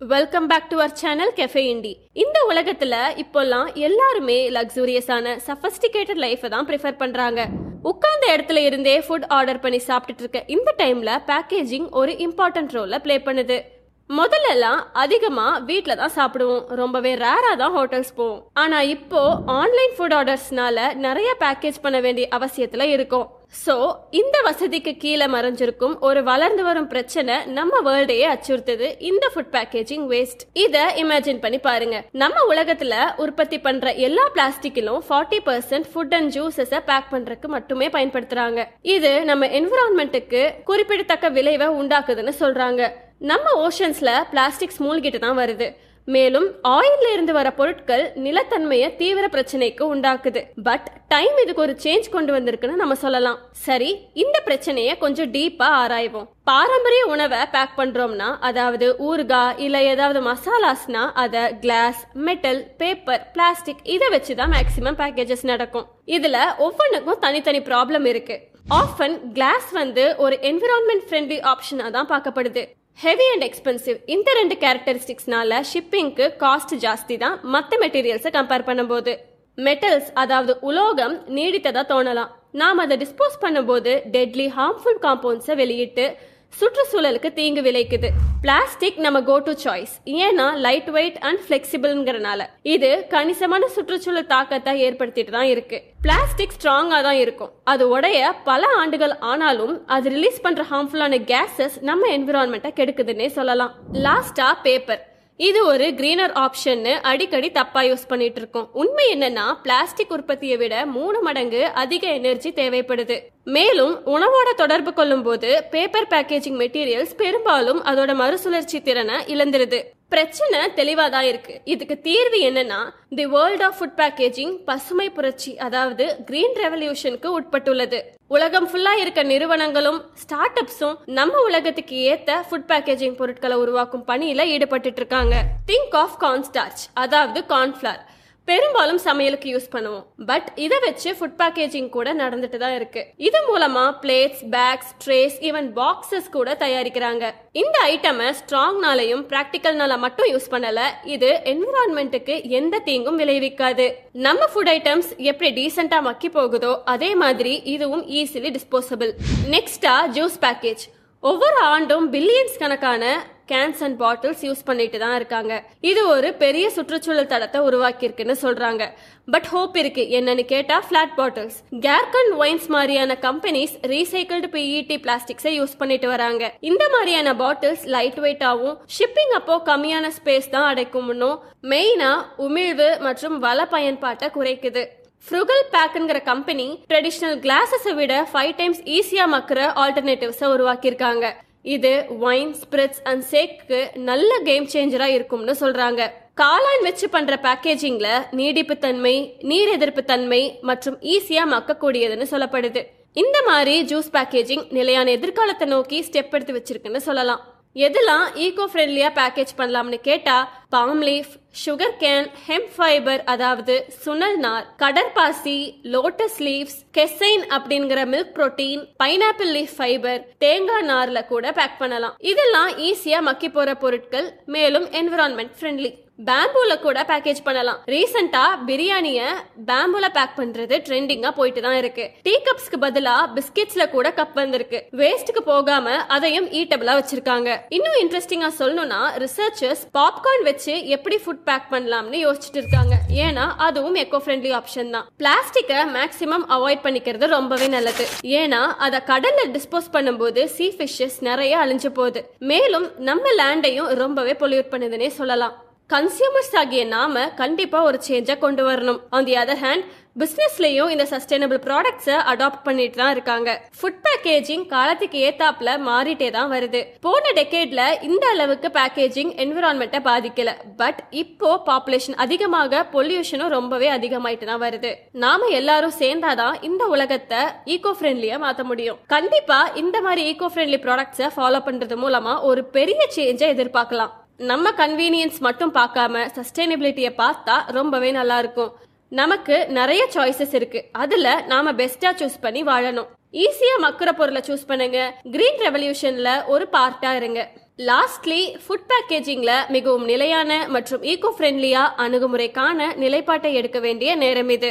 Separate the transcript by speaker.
Speaker 1: Welcome back to our channel cafe indie இந்த உலகத்துல இப்போல்லாம் எல்லாருமே லக்ஸூரியஸான சஃபஸ்டிகேட்டட் லைஃபை தான் ப்ரிஃபர் பண்றாங்க. உட்கார்ந்த இடத்துல இருந்தே ஃபுட் ஆர்டர் பண்ணி சாப்பிட்டுட்டு இருக்க இந்த டைம்ல பேக்கேஜிங் ஒரு இம்பார்ட்டன்ட் ரோலை ப்ளே பண்ணுது. முதல்லலாம் அதிகமாக வீட்டில் தான் சாப்பிடுவோம். ரொம்பவே ரேராக தான் ஹோட்டல்ஸ் போவோம். ஆனால் இப்போ ஆன்லைன் ஃபுட் ஆர்டர்ஸ்னால நிறைய பேக்கேஜ் பண்ண வேண்டிய அவசியத்தில் இருக்கும். ஸோ இந்த வசதிக்கு கீழே மறைஞ்சிருக்கும் ஒரு வளர்ந்து வரும் பிரச்சனை நம்ம வேர்ல்டையே அச்சுறுத்துது. இந்த ஃபுட் பேக்கேஜிங் வேஸ்ட் இதை இமேஜின் பண்ணி பாருங்க. நம்ம உலகத்துல உற்பத்தி பண்ற எல்லா பிளாஸ்டிக்கிலும் forty percent food and juices pack பண்றதுக்கு மட்டுமே பயன்படுத்துறாங்க. இது நம்ம என்விரான்மெண்ட்டுக்கு குறிப்பிடத்தக்க விளைவை உண்டாக்குதுன்னு சொல்றாங்க. நம்ம ஓஷன்ஸில் பிளாஸ்டிக்ஸ் மூழ்கிட்டு தான் வருது. மேலும் ஆயில்ல இருந்து வர பொருட்கள் நிலத்தன்மையை தீவிர பிரச்சனைக்கு உண்டாக்குது. பட் டைம் இதுக்கு ஒரு சேஞ்ச் கொண்டு வந்திருக்குன்னு நம்ம சொல்லலாம். சரி இந்த பிரச்சனைய கொஞ்சம் டீப்பா ஆராய்வோம். பாரம்பரிய உணவை பேக் பண்றோம்னா அதாவது ஊறுகாய் இல்ல ஏதாவது மசாலாஸ்னா அத கிளாஸ் மெட்டல் பேப்பர் பிளாஸ்டிக் இதை வச்சுதான் மேக்சிமம் பேக்கேஜஸ் நடக்கும். இதுல ஒவ்வொன்றுக்கும் தனித்தனி ப்ராப்ளம் இருக்கு. ஆஃபன் கிளாஸ் வந்து ஒரு என்விரான்மெண்ட் ஃப்ரெண்ட்லி ஆப்ஷனாக தான் பார்க்கப்படுது. ஹெவி அண்ட் எக்ஸ்பென்சிவ் இந்த ரெண்டு கேரக்டரிஸ்டிக்ஸ்னால ஷிப்பிங்க்கு காஸ்ட் ஜாஸ்தி தான் மற்ற மெட்டீரியல்ஸை கம்பேர் பண்ணும்போது. மெட்டல்ஸ் அதாவது உலோகம் நீடித்ததாக தோணலாம். நாம் அதை டிஸ்போஸ் பண்ணும்போது டெட்லி ஹார்ம்ஃபுல் காம்பவுண்ட்ஸை வெளியிட்டு சுற்றுச்சூழலுக்கு தீங்கு விளைக்குது பிளாஸ்டிக் நம்ம கோ டு சாய்ஸ் ஏன்னா லைட் வெயிட் அண்ட் பிளெக்சிபிள்ங்கிறனால இது கணிசமான சுற்றுச்சூழல் தாக்கத்தை ஏற்படுத்திட்டு தான் இருக்கு. பிளாஸ்டிக் ஸ்ட்ராங்கா தான் இருக்கும். அது உடைய பல ஆண்டுகள் ஆனாலும் அது ரிலீஸ் பண்ற ஹார்ம்ஃபுல்லான கேசஸ் நம்ம என்விரான்மெண்ட்டை கெடுக்குதுன்னே சொல்லலாம். லாஸ்டா பேப்பர் இது ஒரு கிரீனர் ஆப்ஷன்னு அடிக்கடி தப்பா யூஸ் பண்ணிட்டு இருக்கோம். உண்மை என்னன்னா பிளாஸ்டிக் உற்பத்தியை விட மூணு மடங்கு அதிக எனர்ஜி தேவைப்படுது. மேலும் உணவோட தொடர்பு கொள்ளும் போது பேப்பர் பேக்கேஜிங் மெட்டீரியல்ஸ் பெரும்பாலும் அதோட மறுசுழற்சி திறனை இழந்துருது. பிரச்சனை தெளிவா தான் இருக்கு. இதுக்கு தீர்வு என்னன்னா the world of food packaging பசுமை புரட்சி அதாவது கிரீன் ரெவல்யூஷனுக்கு உட்பட்டுள்ளது. உலகம் ஃபுல்லா இருக்க நிறுவனங்களும் ஸ்டார்ட் அப்ஸும் நம்ம உலகத்துக்கு ஏத்த ஃபுட் பேக்கேஜிங் பொருட்களை உருவாக்கும் பணியில ஈடுபட்டு இருக்காங்க. திங்க் ஆஃப் கார்ன்ஸ்டார்ச் அதாவது கார்ன்ஃபிளார் பெரும்பாலும் சமையலுக்கு யூஸ் பண்ணுவோம். பட் இதை வச்சு ஃபுட் பேக்கேஜிங் கூட நடந்துட்டு தான் இருக்கு. இது மூலமா plates bags trays even boxes கூட தயாரிக்கிறாங்க. இந்த ஐட்டமை ஸ்ட்ராங்னாலையும் பிராக்டிக்கல்னால மட்டும் யூஸ் பண்ணல. இது என்விரான்மெண்ட்டுக்கு எந்த தீங்கும் விளைவிக்காது. நம்ம ஃபுட் ஐட்டம்ஸ் எப்படி டீசெண்டா மக்கி போகுதோ அதே மாதிரி இதுவும் ஈஸிலி டிஸ்போசபிள் நெக்ஸ்டா ஜூஸ் பேக்கேஜ் ஒவ்வொரு ஆண்டும் பில்லியன்ஸ் கணக்கான கேன்ஸ் அண்ட் பாட்டில்ஸ் யூஸ் பண்ணிட்டு தான் இருக்காங்க. இது ஒரு பெரிய சுற்றுச்சூழல் தடத்தை உருவாக்கியிருக்குன்னு சொல்றாங்க. பட் ஹோப் இருக்கு. என்னன்னு கேட்டா பிளாட் பாட்டில்ஸ் கேர்கன் ஒயின்ஸ் மாதிரியான கம்பெனிஸ் ரீசைக்கிள்டு பிஇடி பிளாஸ்டிக்ஸை யூஸ் பண்ணிட்டு வராங்க. இந்த மாதிரியான பாட்டில்ஸ் லைட் வெயிட்டாகவும் ஷிப்பிங் அப்போ கம்மியான ஸ்பேஸ் தான் அடைக்கும்னு மெயினா உமிழ்வு மற்றும் வள பயன்பாட்டை குறைக்குது. ஃப்ருகல் பேக்குங்கிற கம்பெனி ட்ரெடிஷ்னல் கிளாஸஸை விட ஃபைவ் டைம்ஸ் ஈஸியாக மக்கிற ஆல்டர்னேட்டிவ்ஸை உருவாக்கியிருக்காங்க. இது ஒயின் ஸ்பிரிட்ஸ் அண்ட் சேக்கு நல்ல கேம் சேஞ்சரா இருக்கும்னு சொல்றாங்க. காளான் வச்சு பண்ற பேக்கேஜிங்ல நீடிப்பு தன்மை நீர் எதிர்ப்பு தன்மை மற்றும் ஈஸியா மக்கக்கூடியதுன்னு சொல்லப்படுது. இந்த மாதிரி ஜூஸ் பேக்கேஜிங் நிலையான எதிர்காலத்தை நோக்கி ஸ்டெப் எடுத்து வச்சிருக்குன்னு சொல்லலாம். எதெல்லாம் ஈகோ ஃப்ரெண்ட்லியா பேக்கேஜ் பண்ணலாம்னு கேட்டா palm leaf sugar cane hemp fibre அதாவது சுனல் நார் கடற்பாசி லோட்டஸ் லீவ்ஸ் கெசைன் அப்படிங்கிற milk protein pineapple leaf fibre தேங்காய் நார்ல கூட பேக் பண்ணலாம். இதெல்லாம் ஈஸியா மக்கி போற பொருட்கள் மேலும் என்விரான்மெண்ட் ஃப்ரெண்ட்லி பேம்பூல கூட பேக்கேஜ் பண்ணலாம். ரீசெண்டா பிரியாணிய பேம்பூல பேக் பண்றது ட்ரெண்டிங்கா போயிட்டு தான் இருக்கு. டீ கப்ஸ்க்கு பதிலா பிஸ்கெட்ஸ்ல கூட கப் வந்திருக்கு. வேஸ்ட்டுக்கு போகாம அதையும் ஈட்டபிளா வச்சிருக்காங்க. இன்னும் இன்ட்ரெஸ்டிங்கா சொல்லணும்னா ரிசர்ச்சர்ஸ் பாப்கார்ன் வச்சு எப்படி ஃபுட் பேக் பண்ணலாம்னு யோசிச்சுட்டு இருக்காங்க. ஏன்னா அதுவும் எக்கோ ஃப்ரெண்ட்லி ஆப்ஷன் தான். பிளாஸ்டிக்கை மேக்சிமம் அவாய்ட் பண்ணிக்கிறது ரொம்பவே நல்லது. ஏன்னா அதை கடல்ல டிஸ்போஸ் பண்ணும்போது சீ ஃபிஷஸ் நிறைய அழிஞ்சு போகுது. மேலும் நம்ம லேண்டையும் ரொம்பவே பொல்யூட் பண்ணுதுன்னே சொல்லலாம். கன்சியூமர்ஸ் ஆகிய நாம கண்டிப்பா ஒரு சேஞ்சை கொண்டு வரணும். ஆன் தி அதர் ஹேண்ட் பிசினஸ்லயும் இந்த சஸ்டைனபிள் ப்ராடக்ட்ஸை அடாப்ட் பண்ணிட்டு தான் இருக்காங்க. ஃபுட் பேக்கேஜிங் காலத்துக்கு ஏத்தாப்புல மாறிட்டே தான் வருது. போன டெக்கேட்ல இந்த அளவுக்கு பேக்கேஜிங் என்விரான்மெண்ட்டை பாதிக்கல. பட் இப்போ பாப்புலேஷன் அதிகமாக பொல்யூஷனும் ரொம்பவே அதிகமாயிட்டு தான் வருது. நாம எல்லாரும் சேர்ந்தாதான் இந்த உலகத்தை ஈகோ ஃப்ரெண்ட்லியா மாத்த முடியும். கண்டிப்பா இந்த மாதிரி ஈகோ ஃப்ரெண்ட்லி ப்ராடக்ட்ஸை ஃபாலோ பண்றது மூலமா ஒரு பெரிய சேஞ்சை எதிர்பார்க்கலாம். நம்ம கன்வீனியன்ஸ் மட்டும் பார்க்காம சஸ்டைனபிலிட்டியை பார்த்தா ரொம்பவே நல்லா இருக்கும். நமக்கு நிறைய சாய்ஸஸ் இருக்கு. அதுல நாம பெஸ்டா சூஸ் பண்ணி வாழணும். ஈஸியா மக்குற பொருளை சூஸ் பண்ணுங்க. கிரீன் ரெவல்யூஷன்ல ஒரு பார்ட்டா இருங்க. லாஸ்ட்லி ஃபுட் பேக்கேஜிங்ல மிகவும் நிலையான மற்றும் ஈகோ ஃப்ரெண்ட்லியா அணுகுமுறைக்கான நிலைப்பாட்டை எடுக்க வேண்டிய நேரம் இது.